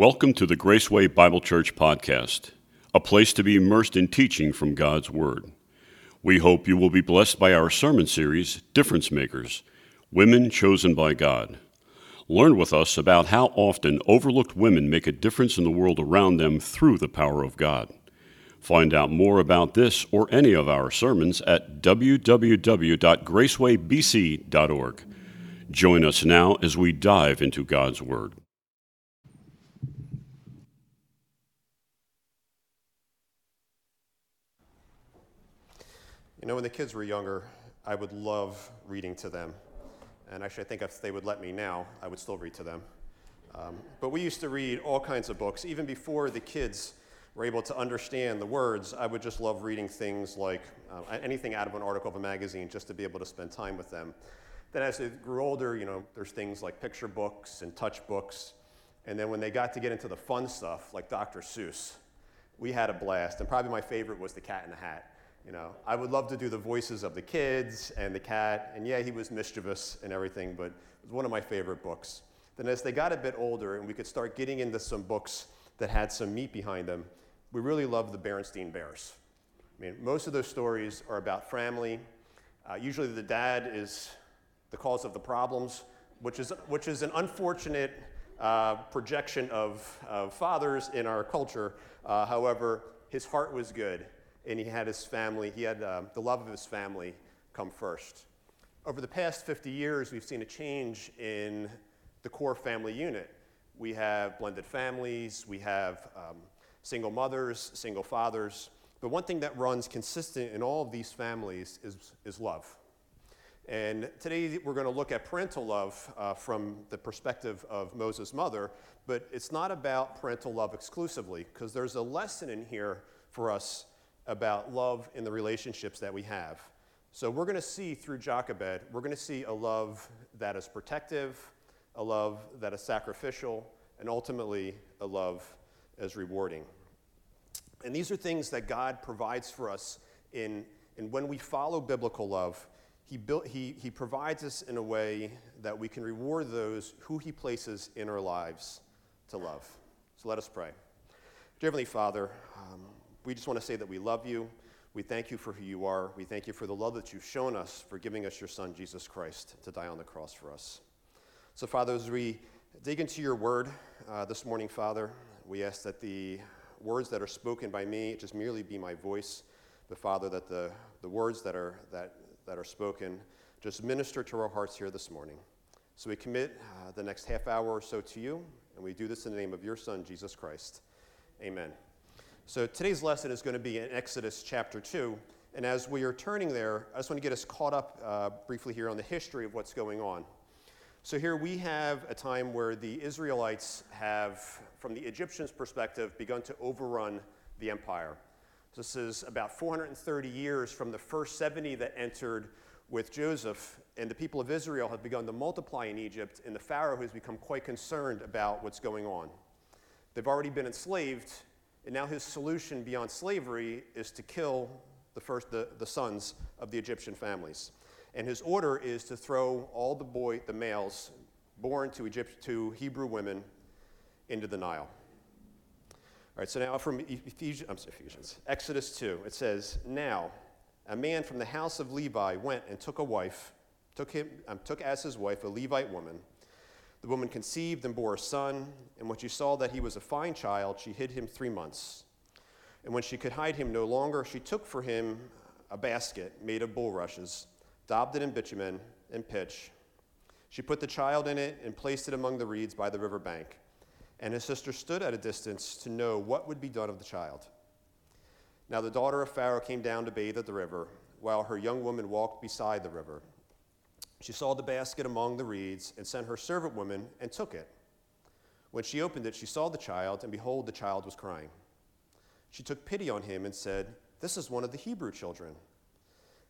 Welcome to the Graceway Bible Church podcast, a place to be immersed in teaching from God's Word. We hope you will be blessed by our sermon series, Difference Makers Women Chosen by God. Learn with us about how often overlooked women make a difference in the world around them through the power of God. Find out more about this or any of our sermons at www.gracewaybc.org. Join us now as we dive into God's Word. You know, when the kids were younger, I would love reading to them. And actually, I think if they would let me now, I would still read to them. Um, but we used to read all kinds of books. Even before the kids were able to understand the words, I would just love reading things like uh, anything out of an article of a magazine just to be able to spend time with them. Then as they grew older, you know, there's things like picture books and touch books. And then when they got to get into the fun stuff, like Dr. Seuss, we had a blast. And probably my favorite was The Cat in the Hat. You know, I would love to do the voices of the kids and the cat, and yeah, he was mischievous and everything, but it was one of my favorite books. Then, as they got a bit older and we could start getting into some books that had some meat behind them, we really loved the Berenstain Bears. I mean, most of those stories are about family. Uh, usually, the dad is the cause of the problems, which is, which is an unfortunate uh, projection of, of fathers in our culture. Uh, however, his heart was good and he had his family, he had uh, the love of his family come first. Over the past 50 years, we've seen a change in the core family unit. We have blended families, we have um, single mothers, single fathers. But one thing that runs consistent in all of these families is, is love. And today we're going to look at parental love uh, from the perspective of Moses' mother, but it's not about parental love exclusively, because there's a lesson in here for us about love in the relationships that we have. So we're going to see through Jochebed, we're going to see a love that is protective, a love that is sacrificial, and ultimately a love as rewarding. And these are things that God provides for us in, in when we follow biblical love. He, built, he, he provides us in a way that we can reward those who He places in our lives to love. So let us pray. Dear Heavenly Father, um, we just want to say that we love you. We thank you for who you are. We thank you for the love that you've shown us for giving us your Son, Jesus Christ, to die on the cross for us. So, Father, as we dig into your word uh, this morning, Father, we ask that the words that are spoken by me just merely be my voice, but, Father, that the, the words that are, that, that are spoken just minister to our hearts here this morning. So we commit uh, the next half hour or so to you, and we do this in the name of your Son, Jesus Christ. Amen. So today's lesson is going to be in Exodus chapter 2. And as we are turning there, I just want to get us caught up uh, briefly here on the history of what's going on. So here we have a time where the Israelites have, from the Egyptians' perspective, begun to overrun the empire. This is about 430 years from the first 70 that entered with Joseph, and the people of Israel have begun to multiply in Egypt, and the Pharaoh has become quite concerned about what's going on. They've already been enslaved and now his solution beyond slavery is to kill the first the, the sons of the Egyptian families. And his order is to throw all the boy, the males born to Egypt to Hebrew women into the Nile. All right, so now from Ephesians, I'm sorry, Ephesians, Exodus 2, it says, Now a man from the house of Levi went and took a wife, took, him, um, took as his wife a Levite woman the woman conceived and bore a son, and when she saw that he was a fine child, she hid him three months. And when she could hide him no longer, she took for him a basket made of bulrushes, daubed it in bitumen and pitch. She put the child in it and placed it among the reeds by the river bank. And his sister stood at a distance to know what would be done of the child. Now the daughter of Pharaoh came down to bathe at the river, while her young woman walked beside the river. She saw the basket among the reeds and sent her servant woman and took it. When she opened it, she saw the child, and behold, the child was crying. She took pity on him and said, This is one of the Hebrew children.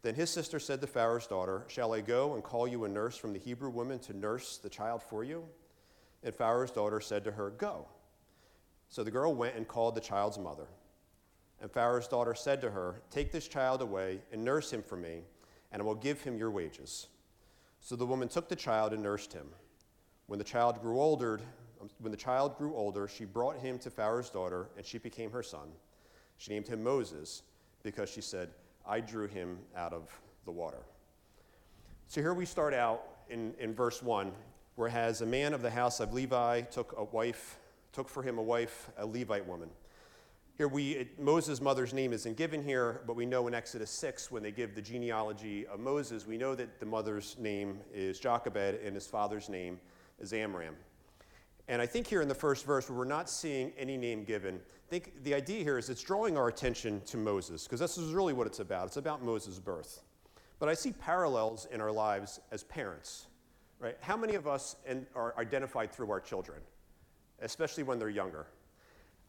Then his sister said to Pharaoh's daughter, Shall I go and call you a nurse from the Hebrew woman to nurse the child for you? And Pharaoh's daughter said to her, Go. So the girl went and called the child's mother. And Pharaoh's daughter said to her, Take this child away and nurse him for me, and I will give him your wages. So the woman took the child and nursed him. When the child grew older, Um, when the child grew older, she brought him to Pharaoh's daughter, and she became her son. She named him Moses because she said, I drew him out of the water. So here we start out in, in verse 1, where has a man of the house of Levi took a wife, took for him a wife, a Levite woman. Here we, it, Moses' mother's name isn't given here, but we know in Exodus 6, when they give the genealogy of Moses, we know that the mother's name is Jochebed and his father's name is Amram. And I think here in the first verse, we're not seeing any name given, I think the idea here is it's drawing our attention to Moses, because this is really what it's about. It's about Moses' birth. But I see parallels in our lives as parents, right? How many of us are identified through our children, especially when they're younger?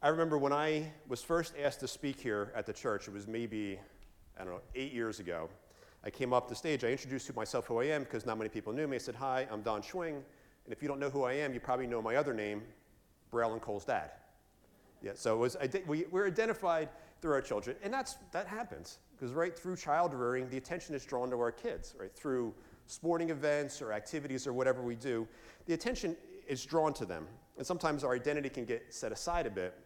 I remember when I was first asked to speak here at the church, it was maybe, I don't know, eight years ago. I came up the stage, I introduced to myself who I am because not many people knew me. I said, Hi, I'm Don Schwing. And if you don't know who I am, you probably know my other name, Brielle and Cole's dad. Yeah, so was, we, we're identified through our children. And that's, that happens because right through child rearing, the attention is drawn to our kids, right? Through sporting events or activities or whatever we do, the attention is drawn to them. And sometimes our identity can get set aside a bit.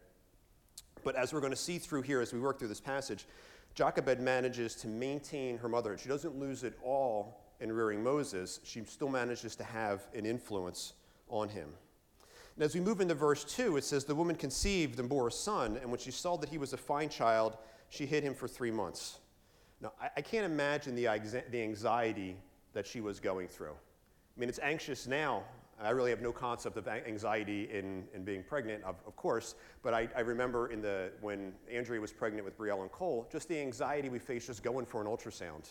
But as we're going to see through here as we work through this passage, Jochebed manages to maintain her mother. She doesn't lose it all in rearing Moses, she still manages to have an influence on him. And as we move into verse 2, it says, The woman conceived and bore a son, and when she saw that he was a fine child, she hid him for three months. Now, I, I can't imagine the, the anxiety that she was going through. I mean, it's anxious now. I really have no concept of anxiety in, in being pregnant, of, of course, but I, I, remember in the, when Andrea was pregnant with Brielle and Cole, just the anxiety we faced just going for an ultrasound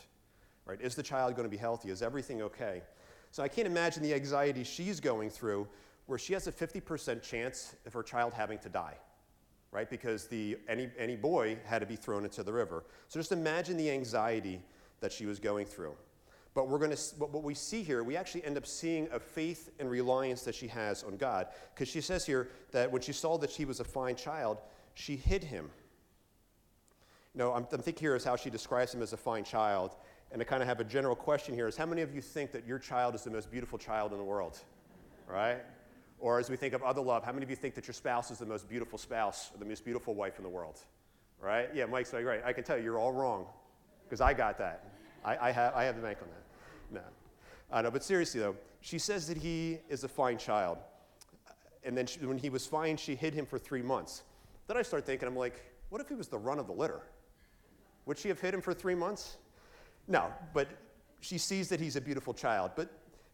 right? Is the child going to be healthy? Is everything okay? So I can't imagine the anxiety she's going through where she has a 50% chance of her child having to die, right? Because the, any, any boy had to be thrown into the river. So just imagine the anxiety that she was going through. But we're going to, what we see here, we actually end up seeing a faith and reliance that she has on God. Because she says here that when she saw that she was a fine child, she hid him. You know, I'm, I'm thinking here is how she describes him as a fine child. And I kind of have a general question here is how many of you think that your child is the most beautiful child in the world? Right? Or as we think of other love, how many of you think that your spouse is the most beautiful spouse or the most beautiful wife in the world? Right? Yeah, Mike's like, right. I can tell you, you're all wrong because I got that. I, I, have, I have the bank on that. No. I know, but seriously though, she says that he is a fine child. And then she, when he was fine, she hid him for three months. Then I start thinking, I'm like, what if he was the run of the litter? Would she have hid him for three months? No, but she sees that he's a beautiful child. But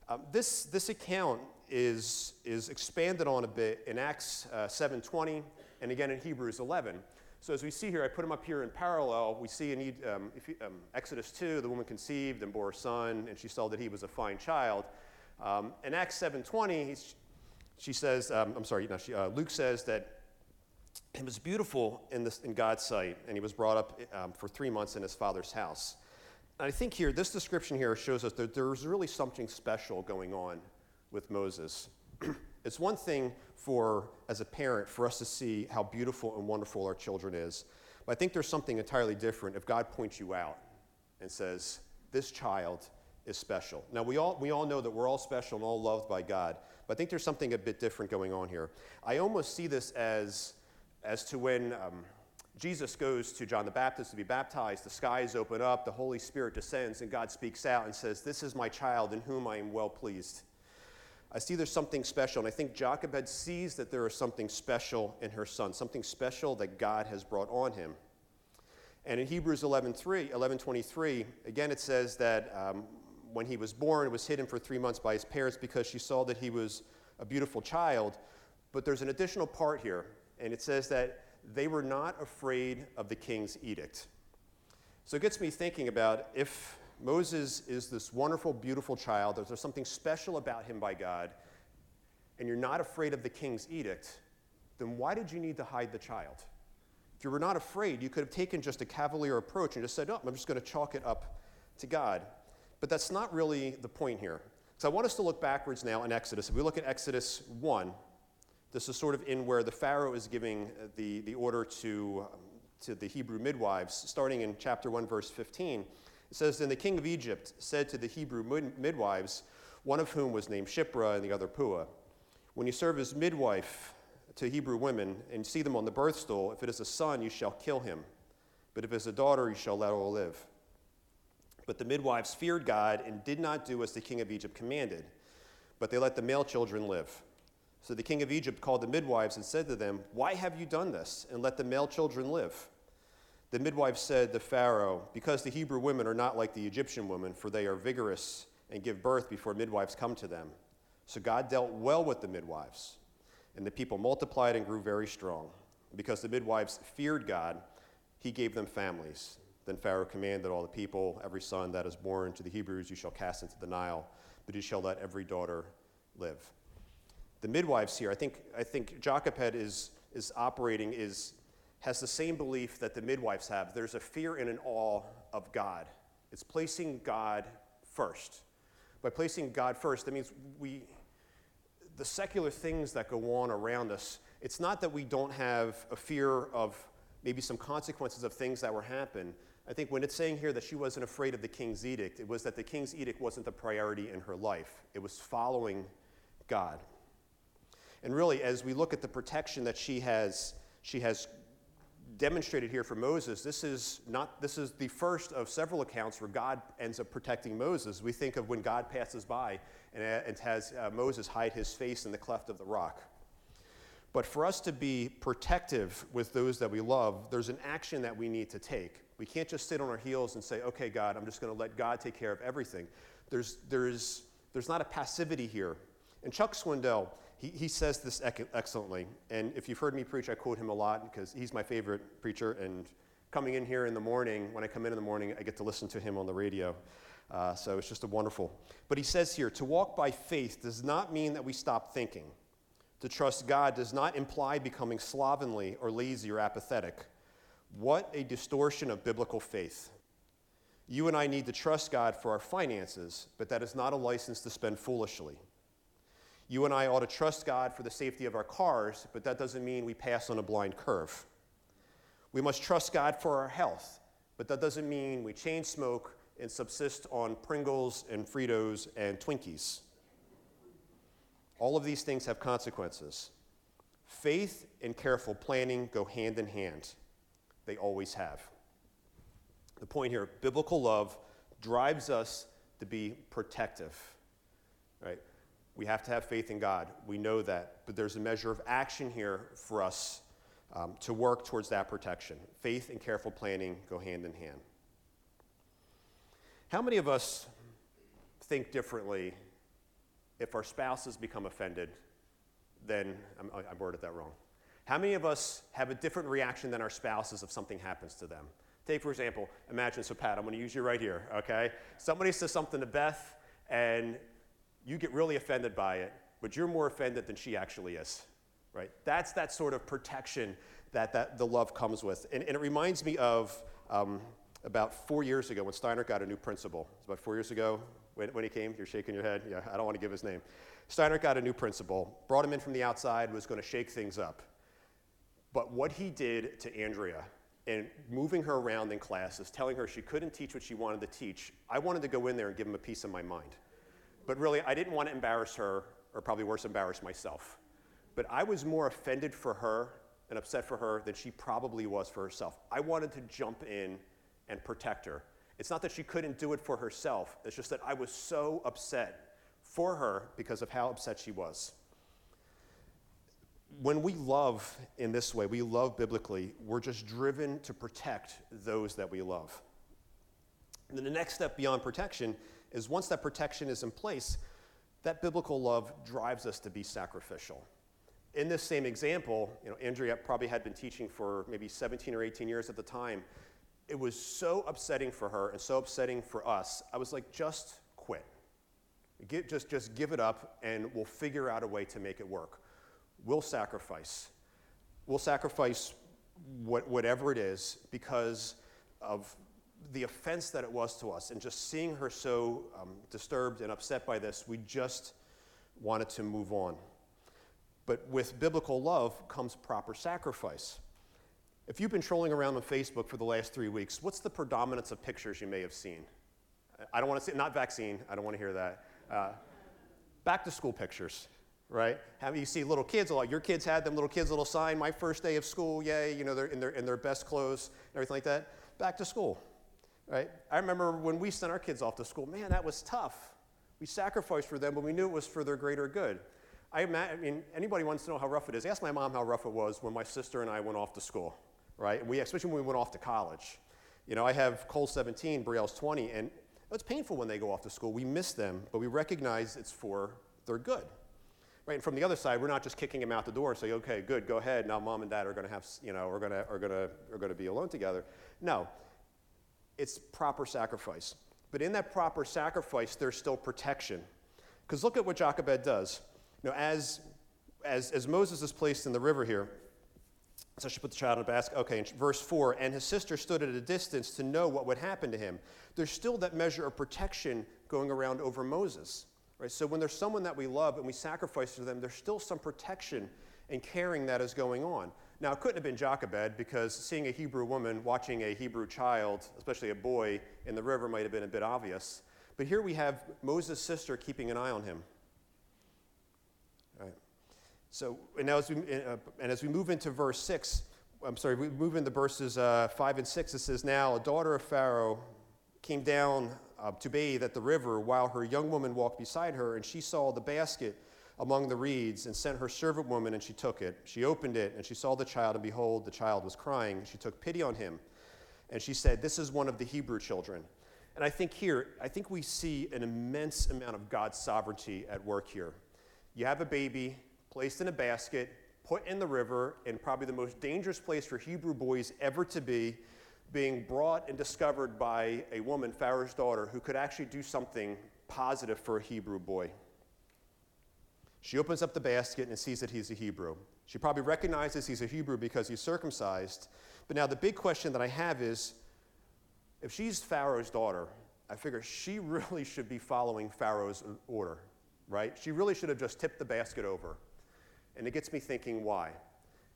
um, this, this account is, is expanded on a bit in Acts uh, 7.20 and again in Hebrews 11. So as we see here, I put them up here in parallel. We see in um, you, um, Exodus 2, the woman conceived and bore a son, and she saw that he was a fine child. Um, in Acts 7.20, she says, um, I'm sorry, no, she, uh, Luke says that he was beautiful in, this, in God's sight, and he was brought up um, for three months in his father's house. And I think here, this description here shows us that there's really something special going on with Moses. it's one thing for, as a parent, for us to see how beautiful and wonderful our children is. But I think there's something entirely different if God points you out and says, this child is special. Now, we all, we all know that we're all special and all loved by God, but I think there's something a bit different going on here. I almost see this as, as to when um, Jesus goes to John the Baptist to be baptized, the skies open up, the Holy Spirit descends, and God speaks out and says, This is my child in whom I am well pleased. I see there's something special, and I think Jochebed sees that there is something special in her son, something special that God has brought on him. And in Hebrews 11:3, 11:23, again it says that um, when he was born, it was hidden for three months by his parents because she saw that he was a beautiful child. But there's an additional part here, and it says that they were not afraid of the king's edict. So it gets me thinking about if Moses is this wonderful, beautiful child, there's something special about him by God, and you're not afraid of the king's edict, then why did you need to hide the child? If you were not afraid, you could have taken just a cavalier approach and just said, Oh, I'm just going to chalk it up to God. But that's not really the point here. So I want us to look backwards now in Exodus. If we look at Exodus 1, this is sort of in where the Pharaoh is giving uh, the, the order to, um, to the Hebrew midwives, starting in chapter 1, verse 15. It says, Then the king of Egypt said to the Hebrew midwives, one of whom was named Shiphrah and the other Puah, When you serve as midwife to Hebrew women and see them on the birth stool, if it is a son, you shall kill him. But if it is a daughter, you shall let her live. But the midwives feared God and did not do as the king of Egypt commanded, but they let the male children live. So the king of Egypt called the midwives and said to them, Why have you done this, and let the male children live? The midwife said to Pharaoh, Because the Hebrew women are not like the Egyptian women, for they are vigorous and give birth before midwives come to them. So God dealt well with the midwives, and the people multiplied and grew very strong. Because the midwives feared God, he gave them families. Then Pharaoh commanded all the people, Every son that is born to the Hebrews you shall cast into the Nile, but you shall let every daughter live. The midwives here, I think, I think Jochebed is, is operating, is, has the same belief that the midwives have. There's a fear and an awe of God. It's placing God first. By placing God first, that means we, the secular things that go on around us, it's not that we don't have a fear of maybe some consequences of things that were happen. I think when it's saying here that she wasn't afraid of the king's edict, it was that the king's edict wasn't the priority in her life. It was following God. And really, as we look at the protection that she has, she has demonstrated here for Moses, this is not this is the first of several accounts where God ends up protecting Moses. We think of when God passes by and, uh, and has uh, Moses hide his face in the cleft of the rock. But for us to be protective with those that we love, there's an action that we need to take. We can't just sit on our heels and say, okay, God, I'm just going to let God take care of everything. There's, there's, there's not a passivity here. And Chuck Swindoll, he, he says this excellently. And if you've heard me preach, I quote him a lot because he's my favorite preacher. And coming in here in the morning, when I come in in the morning, I get to listen to him on the radio. Uh, so it's just a wonderful. But he says here to walk by faith does not mean that we stop thinking. To trust God does not imply becoming slovenly or lazy or apathetic. What a distortion of biblical faith. You and I need to trust God for our finances, but that is not a license to spend foolishly. You and I ought to trust God for the safety of our cars, but that doesn't mean we pass on a blind curve. We must trust God for our health, but that doesn't mean we chain smoke and subsist on Pringles and Fritos and Twinkies. All of these things have consequences. Faith and careful planning go hand in hand. They always have. The point here biblical love drives us to be protective. Right? We have to have faith in God. We know that. But there's a measure of action here for us um, to work towards that protection. Faith and careful planning go hand in hand. How many of us think differently if our spouses become offended? Then, I worded that wrong. How many of us have a different reaction than our spouses if something happens to them? Take, for example, imagine, so Pat, I'm going to use you right here, okay? Somebody says something to Beth, and you get really offended by it, but you're more offended than she actually is, right? That's that sort of protection that, that the love comes with. And, and it reminds me of um, about four years ago when Steiner got a new principal. It's about four years ago when, when he came. You're shaking your head. Yeah, I don't want to give his name. Steiner got a new principal, brought him in from the outside, was going to shake things up. But what he did to Andrea and moving her around in classes, telling her she couldn't teach what she wanted to teach, I wanted to go in there and give him a piece of my mind. But really, I didn't want to embarrass her, or probably worse, embarrass myself. But I was more offended for her and upset for her than she probably was for herself. I wanted to jump in and protect her. It's not that she couldn't do it for herself, it's just that I was so upset for her because of how upset she was. When we love in this way, we love biblically, we're just driven to protect those that we love. And then the next step beyond protection is once that protection is in place, that biblical love drives us to be sacrificial. In this same example, you know, Andrea probably had been teaching for maybe 17 or 18 years at the time it was so upsetting for her and so upsetting for us. I was like, just quit. Get, just, just give it up and we'll figure out a way to make it work. We'll sacrifice. We'll sacrifice what, whatever it is because of the offense that it was to us. And just seeing her so um, disturbed and upset by this, we just wanted to move on. But with biblical love comes proper sacrifice. If you've been trolling around on Facebook for the last three weeks, what's the predominance of pictures you may have seen? I don't want to say, not vaccine, I don't want to hear that. Uh, back to school pictures, right? How you see little kids a lot. Your kids had them little kids little sign, my first day of school, yay, you know, they're in their, in their best clothes and everything like that. Back to school, right? I remember when we sent our kids off to school, man, that was tough. We sacrificed for them, but we knew it was for their greater good. I, I mean, anybody wants to know how rough it is? Ask my mom how rough it was when my sister and I went off to school, right? We, especially when we went off to college. You know, I have Cole 17, Brielle's 20, and it's painful when they go off to school. We miss them, but we recognize it's for their good. Right? And from the other side, we're not just kicking them out the door and say, okay, good, go ahead. Now mom and dad are going to have, you know, are going to, are going to, are going to be alone together. No, it's proper sacrifice. But in that proper sacrifice, there's still protection. Because look at what Jochebed does. You know, as, as, as Moses is placed in the river here, so she put the child in a basket. Okay, in verse 4, and his sister stood at a distance to know what would happen to him. There's still that measure of protection going around over Moses. Right? So when there's someone that we love and we sacrifice to them, there's still some protection and caring that is going on. Now, it couldn't have been Jochebed because seeing a Hebrew woman watching a Hebrew child, especially a boy, in the river might have been a bit obvious. But here we have Moses' sister keeping an eye on him. So, and, now as we, uh, and as we move into verse 6, I'm sorry, we move into verses uh, 5 and 6, it says, Now a daughter of Pharaoh came down uh, to bathe at the river while her young woman walked beside her, and she saw the basket among the reeds and sent her servant woman, and she took it. She opened it, and she saw the child, and behold, the child was crying. She took pity on him, and she said, This is one of the Hebrew children. And I think here, I think we see an immense amount of God's sovereignty at work here. You have a baby, placed in a basket, put in the river, in probably the most dangerous place for Hebrew boys ever to be, being brought and discovered by a woman, Pharaoh's daughter, who could actually do something positive for a Hebrew boy. She opens up the basket and sees that he's a Hebrew. She probably recognizes he's a Hebrew because he's circumcised. But now the big question that I have is if she's Pharaoh's daughter, I figure she really should be following Pharaoh's order, right? She really should have just tipped the basket over. And it gets me thinking, why?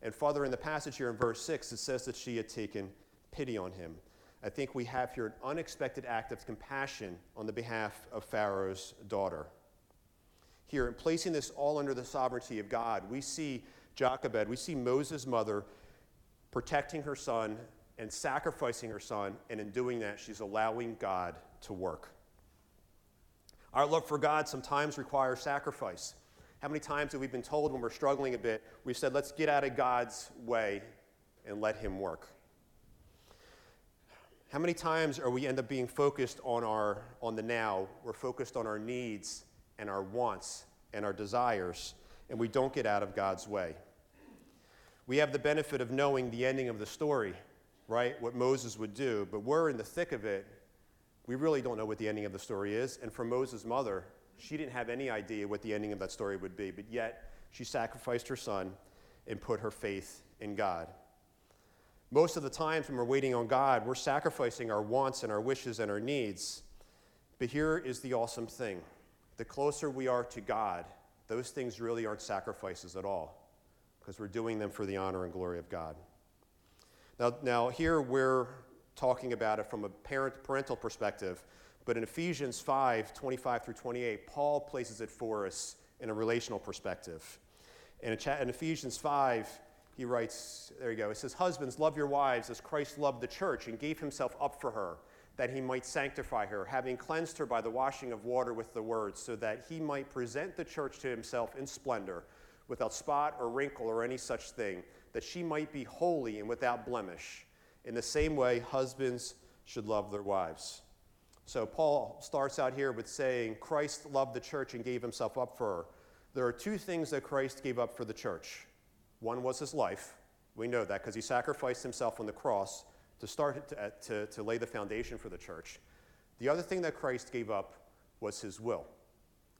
And further in the passage here in verse 6, it says that she had taken pity on him. I think we have here an unexpected act of compassion on the behalf of Pharaoh's daughter. Here, in placing this all under the sovereignty of God, we see Jochebed, we see Moses' mother protecting her son and sacrificing her son, and in doing that, she's allowing God to work. Our love for God sometimes requires sacrifice. How many times have we been told when we're struggling a bit, we've said, let's get out of God's way and let Him work? How many times are we end up being focused on, our, on the now? We're focused on our needs and our wants and our desires, and we don't get out of God's way. We have the benefit of knowing the ending of the story, right? What Moses would do, but we're in the thick of it. We really don't know what the ending of the story is. And for Moses' mother, she didn't have any idea what the ending of that story would be, but yet she sacrificed her son and put her faith in God. Most of the times when we're waiting on God, we're sacrificing our wants and our wishes and our needs. But here is the awesome thing the closer we are to God, those things really aren't sacrifices at all because we're doing them for the honor and glory of God. Now, now here we're talking about it from a parent, parental perspective. But in Ephesians 5 25 through 28, Paul places it for us in a relational perspective. In, in Ephesians 5, he writes, there you go, it says, Husbands, love your wives as Christ loved the church and gave himself up for her, that he might sanctify her, having cleansed her by the washing of water with the word, so that he might present the church to himself in splendor, without spot or wrinkle or any such thing, that she might be holy and without blemish. In the same way, husbands should love their wives. So Paul starts out here with saying, Christ loved the church and gave himself up for her. There are two things that Christ gave up for the church. One was his life. We know that because he sacrificed himself on the cross to start to, to, to lay the foundation for the church. The other thing that Christ gave up was his will.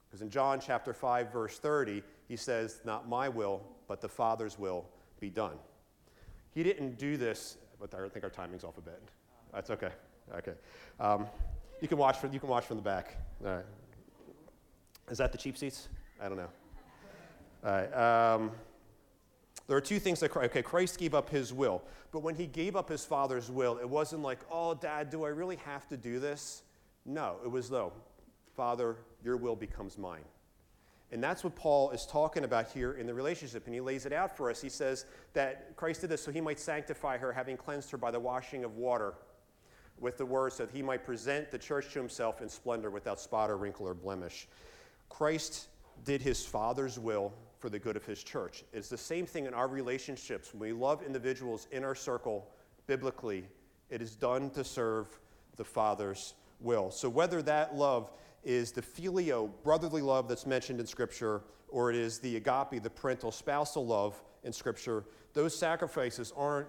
Because in John chapter 5, verse 30, he says, Not my will, but the Father's will be done. He didn't do this, but I think our timing's off a bit. That's okay. Okay. Um, you can watch from, you can watch from the back. All right. Is that the cheap seats? I don't know. All right. Um, there are two things that okay, Christ gave up his will, but when he gave up his father's will, it wasn't like, oh, dad, do I really have to do this? No, it was though, Father, your will becomes mine. And that's what Paul is talking about here in the relationship. And he lays it out for us. He says that Christ did this so he might sanctify her, having cleansed her by the washing of water with the word, so that he might present the church to himself in splendor without spot or wrinkle or blemish. Christ did his Father's will for the good of his church. It's the same thing in our relationships. When we love individuals in our circle biblically, it is done to serve the Father's will. So whether that love is the phileo, brotherly love that's mentioned in Scripture, or it is the agape, the parental spousal love in Scripture, those sacrifices aren't,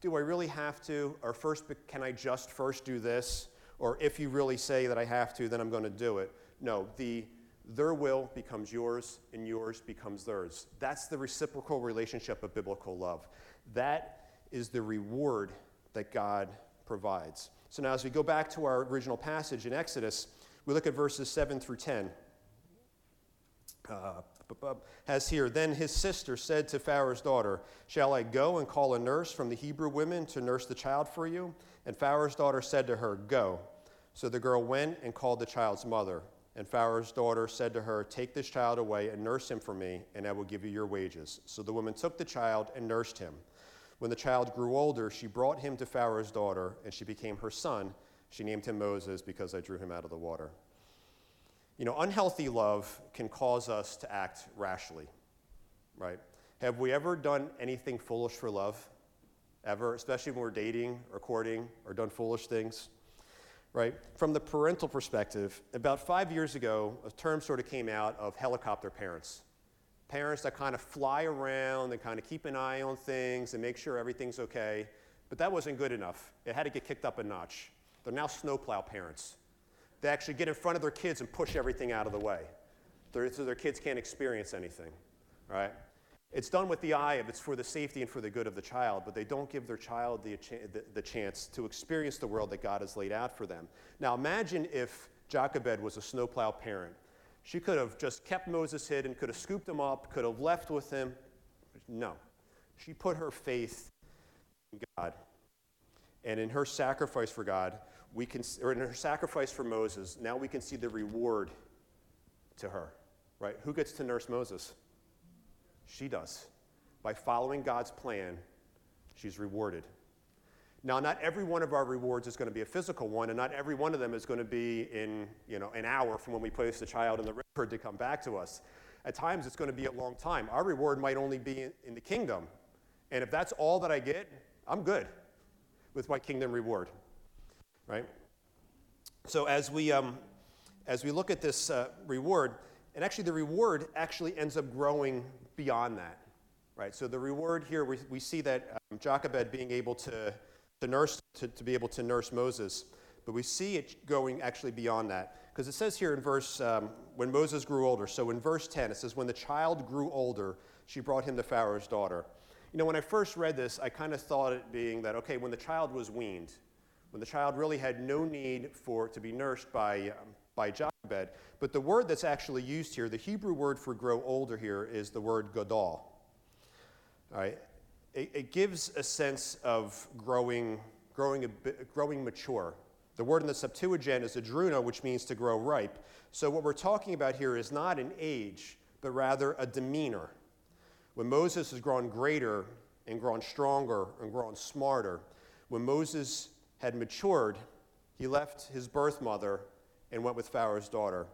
do I really have to? Or first, can I just first do this? Or if you really say that I have to, then I'm going to do it. No, the their will becomes yours and yours becomes theirs. That's the reciprocal relationship of biblical love. That is the reward that God provides. So now, as we go back to our original passage in Exodus, we look at verses 7 through 10. Uh, has here, then his sister said to Pharaoh's daughter, Shall I go and call a nurse from the Hebrew women to nurse the child for you? And Pharaoh's daughter said to her, Go. So the girl went and called the child's mother. And Pharaoh's daughter said to her, Take this child away and nurse him for me, and I will give you your wages. So the woman took the child and nursed him. When the child grew older, she brought him to Pharaoh's daughter, and she became her son. She named him Moses because I drew him out of the water. You know, unhealthy love can cause us to act rashly, right? Have we ever done anything foolish for love? Ever, especially when we're dating or courting or done foolish things? Right? From the parental perspective, about five years ago, a term sort of came out of helicopter parents. Parents that kind of fly around and kind of keep an eye on things and make sure everything's okay. But that wasn't good enough. It had to get kicked up a notch. They're now snowplow parents. They actually get in front of their kids and push everything out of the way so their kids can't experience anything, right? It's done with the eye of it's for the safety and for the good of the child, but they don't give their child the, the, the chance to experience the world that God has laid out for them. Now imagine if Jochebed was a snowplow parent. She could have just kept Moses hidden, could have scooped him up, could have left with him. No. She put her faith in God. And in her sacrifice for God, we can, or in her sacrifice for Moses, now we can see the reward to her, right? Who gets to nurse Moses? She does. By following God's plan, she's rewarded. Now, not every one of our rewards is going to be a physical one, and not every one of them is going to be in you know, an hour from when we place the child in the river to come back to us. At times, it's going to be a long time. Our reward might only be in, the kingdom. And if that's all that I get, I'm good with my kingdom reward. Right? So, as we, um, as we look at this uh, reward, and actually, the reward actually ends up growing beyond that, right? So the reward here, we, we see that um, Jochebed being able to, to nurse, to, to be able to nurse Moses, but we see it going actually beyond that. Because it says here in verse, um, when Moses grew older, so in verse 10, it says, when the child grew older, she brought him to Pharaoh's daughter. You know, when I first read this, I kind of thought it being that, okay, when the child was weaned, when the child really had no need for to be nursed by, um, by Jochebed. But the word that's actually used here, the Hebrew word for grow older here, is the word gadol. All right? It, it gives a sense of growing, growing, bit, growing mature. The word in the Septuagint is adruna, which means to grow ripe. So what we're talking about here is not an age, but rather a demeanor. When Moses has grown greater and grown stronger and grown smarter, when Moses had matured, he left his birth mother and went with Pharaoh's daughter.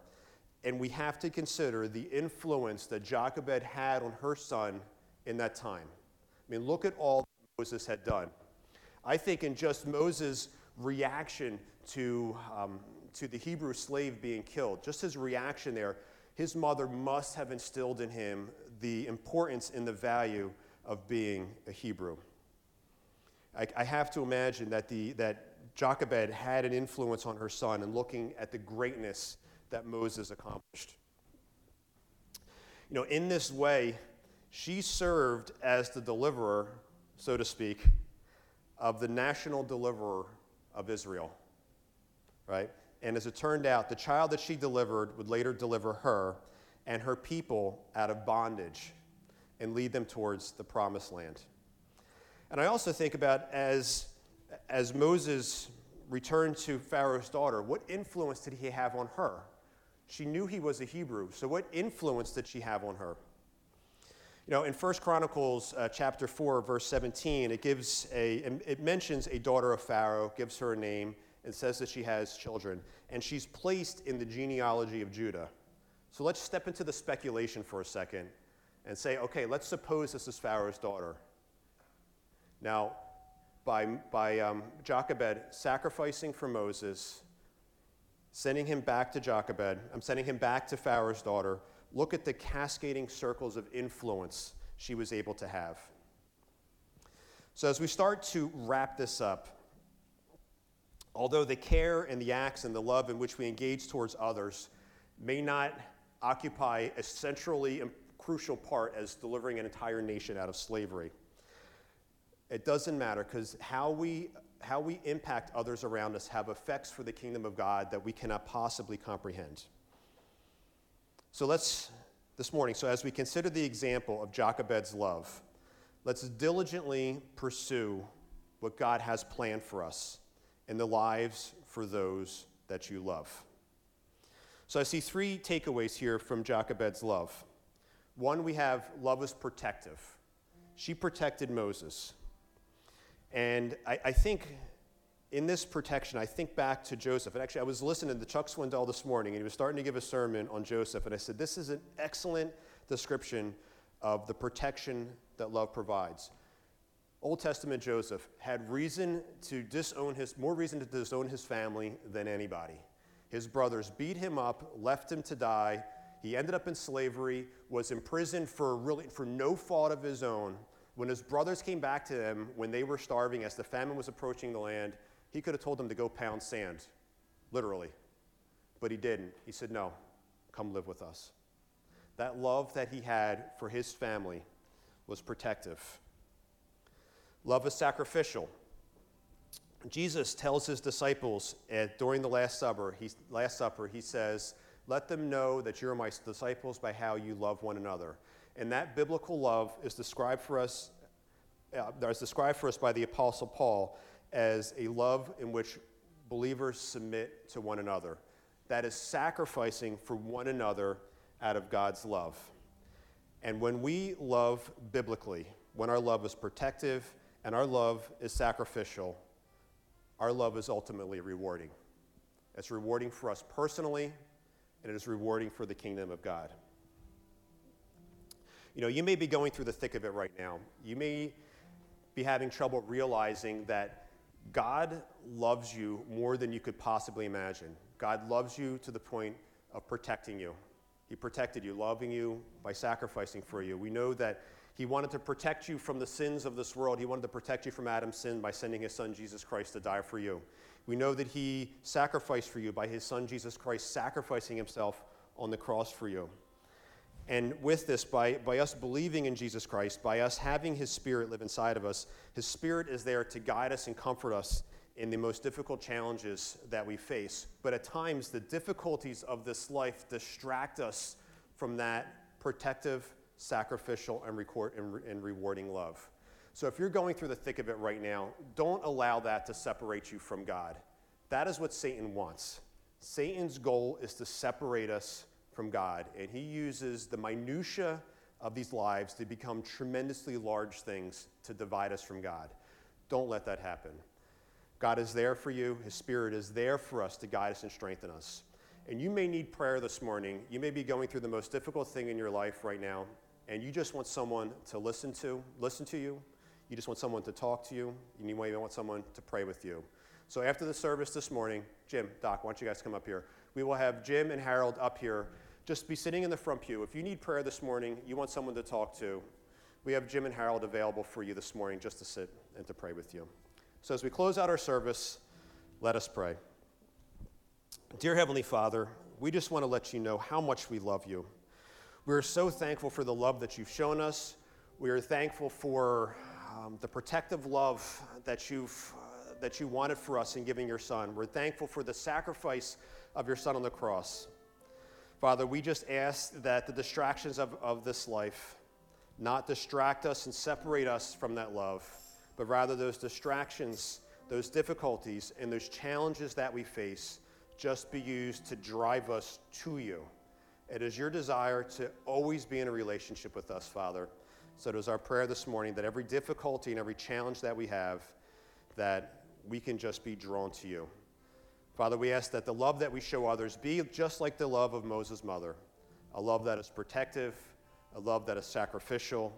And we have to consider the influence that Jochebed had on her son in that time. I mean, look at all Moses had done. I think in just Moses' reaction to, um, to the Hebrew slave being killed, just his reaction there, his mother must have instilled in him the importance and the value of being a Hebrew. I, I have to imagine that, the, that Jochebed had an influence on her son and looking at the greatness that Moses accomplished. You know, in this way, she served as the deliverer, so to speak, of the national deliverer of Israel. Right? And as it turned out, the child that she delivered would later deliver her and her people out of bondage and lead them towards the promised land. And I also think about as as Moses returned to Pharaoh's daughter, what influence did he have on her? She knew he was a Hebrew. So, what influence did she have on her? You know, in 1 Chronicles uh, chapter 4, verse 17, it gives a, it mentions a daughter of Pharaoh, gives her a name, and says that she has children. And she's placed in the genealogy of Judah. So let's step into the speculation for a second and say, okay, let's suppose this is Pharaoh's daughter. Now, by, by um, Jochebed sacrificing for Moses, sending him back to Jochebed, I'm sending him back to Pharaoh's daughter, look at the cascading circles of influence she was able to have. So, as we start to wrap this up, although the care and the acts and the love in which we engage towards others may not occupy a centrally crucial part as delivering an entire nation out of slavery, it doesn't matter because how we, how we impact others around us have effects for the kingdom of God that we cannot possibly comprehend. So let's, this morning, so as we consider the example of Jochebed's love, let's diligently pursue what God has planned for us in the lives for those that you love. So I see three takeaways here from Jochebed's love. One, we have love is protective. She protected Moses. And I, I, think in this protection, I think back to Joseph. And actually, I was listening to Chuck Swindoll this morning, and he was starting to give a sermon on Joseph. And I said, This is an excellent description of the protection that love provides. Old Testament Joseph had reason to disown his, more reason to disown his family than anybody. His brothers beat him up, left him to die. He ended up in slavery, was imprisoned for, really, for no fault of his own. When his brothers came back to him when they were starving, as the famine was approaching the land, he could have told them to go pound sand, literally. But he didn't. He said, No, come live with us. That love that he had for his family was protective. Love is sacrificial. Jesus tells his disciples at, during the Last Supper, he, Last Supper, he says, Let them know that you're my disciples by how you love one another. And that biblical love is described for us, uh, is described for us by the Apostle Paul as a love in which believers submit to one another. That is sacrificing for one another out of God's love. And when we love biblically, when our love is protective and our love is sacrificial, our love is ultimately rewarding. It's rewarding for us personally, and it is rewarding for the kingdom of God. You know, you may be going through the thick of it right now. You may be having trouble realizing that God loves you more than you could possibly imagine. God loves you to the point of protecting you. He protected you, loving you by sacrificing for you. We know that He wanted to protect you from the sins of this world. He wanted to protect you from Adam's sin by sending His Son Jesus Christ to die for you. We know that He sacrificed for you by His Son Jesus Christ sacrificing Himself on the cross for you. And with this, by, by us believing in Jesus Christ, by us having His Spirit live inside of us, His Spirit is there to guide us and comfort us in the most difficult challenges that we face. But at times, the difficulties of this life distract us from that protective, sacrificial, and, record, and, re- and rewarding love. So if you're going through the thick of it right now, don't allow that to separate you from God. That is what Satan wants. Satan's goal is to separate us from God, and he uses the minutiae of these lives to become tremendously large things to divide us from God. Don't let that happen. God is there for you, His Spirit is there for us to guide us and strengthen us. And you may need prayer this morning. You may be going through the most difficult thing in your life right now, and you just want someone to listen to, listen to you. You just want someone to talk to you. You may want someone to pray with you. So after the service this morning, Jim, Doc, why don't you guys come up here? We will have Jim and Harold up here just be sitting in the front pew. If you need prayer this morning, you want someone to talk to, we have Jim and Harold available for you this morning just to sit and to pray with you. So as we close out our service, let us pray. Dear Heavenly Father, we just want to let you know how much we love you. We are so thankful for the love that you've shown us. We are thankful for um, the protective love that you've uh, that you wanted for us in giving your Son. We're thankful for the sacrifice of your Son on the cross. Father, we just ask that the distractions of, of this life not distract us and separate us from that love, but rather those distractions, those difficulties, and those challenges that we face just be used to drive us to you. It is your desire to always be in a relationship with us, Father. So it is our prayer this morning that every difficulty and every challenge that we have, that we can just be drawn to you. Father, we ask that the love that we show others be just like the love of Moses' mother a love that is protective, a love that is sacrificial,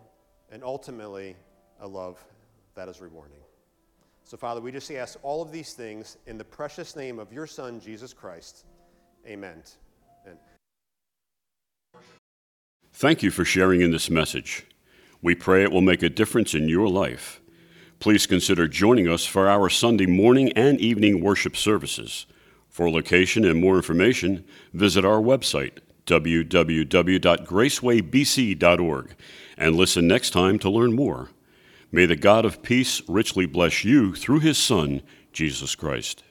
and ultimately, a love that is rewarding. So, Father, we just ask all of these things in the precious name of your Son, Jesus Christ. Amen. Amen. Thank you for sharing in this message. We pray it will make a difference in your life. Please consider joining us for our Sunday morning and evening worship services. For location and more information, visit our website, www.gracewaybc.org, and listen next time to learn more. May the God of peace richly bless you through his Son, Jesus Christ.